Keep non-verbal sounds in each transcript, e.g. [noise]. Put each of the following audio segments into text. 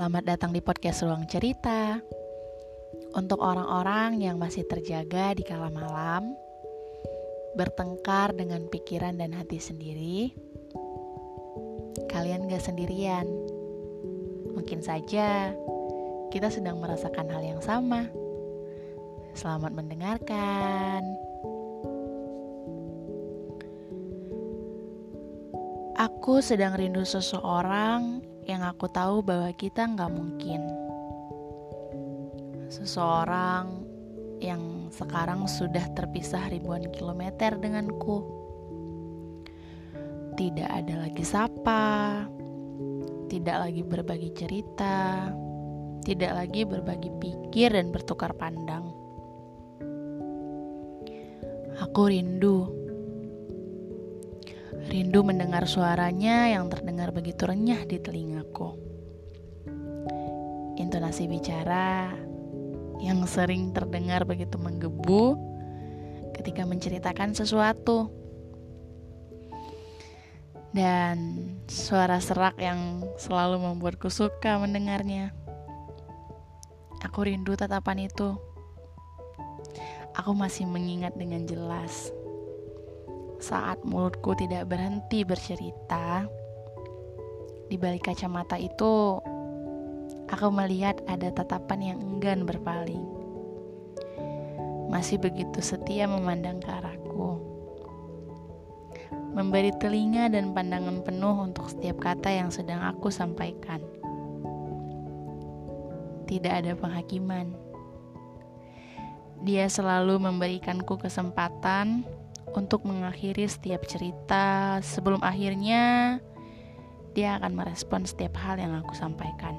Selamat datang di podcast Ruang Cerita. Untuk orang-orang yang masih terjaga di kala malam, bertengkar dengan pikiran dan hati sendiri, kalian gak sendirian. Mungkin saja kita sedang merasakan hal yang sama. Selamat mendengarkan. Aku sedang rindu seseorang yang aku tahu bahwa kita nggak mungkin. Seseorang yang sekarang sudah terpisah ribuan kilometer denganku. Tidak ada lagi sapa, tidak lagi berbagi cerita, tidak lagi berbagi pikir dan bertukar pandang. Aku rindu Rindu mendengar suaranya yang terdengar begitu renyah di telingaku. Intonasi bicara yang sering terdengar begitu menggebu ketika menceritakan sesuatu. Dan suara serak yang selalu membuatku suka mendengarnya. Aku rindu tatapan itu. Aku masih mengingat dengan jelas saat mulutku tidak berhenti bercerita, di balik kacamata itu aku melihat ada tatapan yang enggan berpaling. Masih begitu setia memandang ke arahku. Memberi telinga dan pandangan penuh untuk setiap kata yang sedang aku sampaikan. Tidak ada penghakiman. Dia selalu memberikanku kesempatan untuk mengakhiri setiap cerita sebelum akhirnya dia akan merespon setiap hal yang aku sampaikan.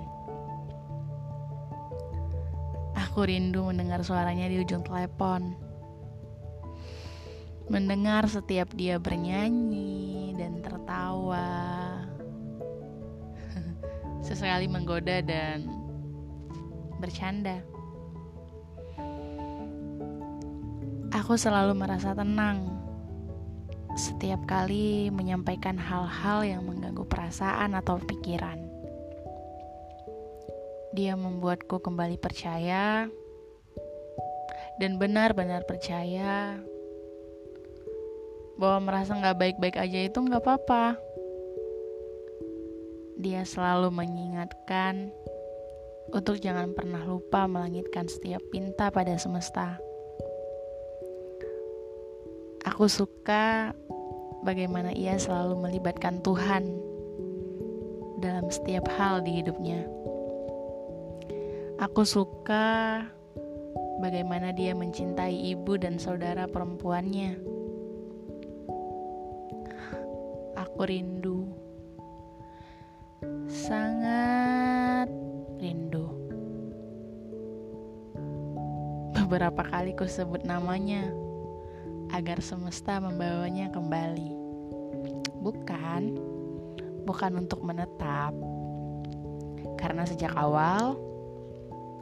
Aku rindu mendengar suaranya di ujung telepon. Mendengar setiap dia bernyanyi dan tertawa. [laughs] Sesekali menggoda dan bercanda. Aku selalu merasa tenang setiap kali menyampaikan hal-hal yang mengganggu perasaan atau pikiran. Dia membuatku kembali percaya dan benar-benar percaya bahwa merasa nggak baik-baik aja itu nggak apa-apa. Dia selalu mengingatkan untuk jangan pernah lupa melangitkan setiap pinta pada semesta. Aku suka bagaimana ia selalu melibatkan Tuhan dalam setiap hal di hidupnya. Aku suka bagaimana dia mencintai ibu dan saudara perempuannya. Aku rindu, sangat rindu. Beberapa kali ku sebut namanya agar semesta membawanya kembali. Bukan, bukan untuk menetap. Karena sejak awal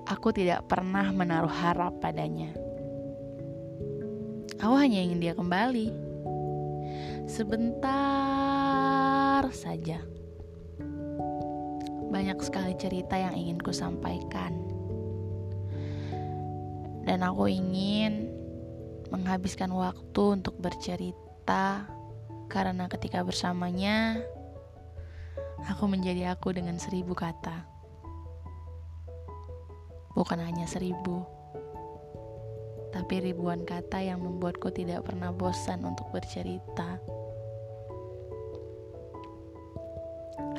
aku tidak pernah menaruh harap padanya. Aku hanya ingin dia kembali. Sebentar saja. Banyak sekali cerita yang ingin ku sampaikan. Dan aku ingin menghabiskan waktu untuk bercerita karena ketika bersamanya aku menjadi aku dengan seribu kata. Bukan hanya seribu, tapi ribuan kata yang membuatku tidak pernah bosan untuk bercerita.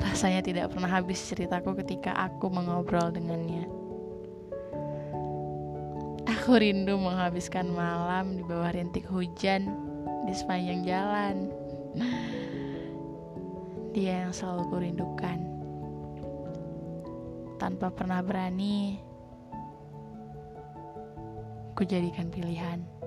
Rasanya tidak pernah habis ceritaku ketika aku mengobrol dengannya. Aku rindu menghabiskan malam di bawah rintik hujan di sepanjang jalan. Dia yang selalu kurindukan. Tanpa pernah berani, ku jadikan pilihan.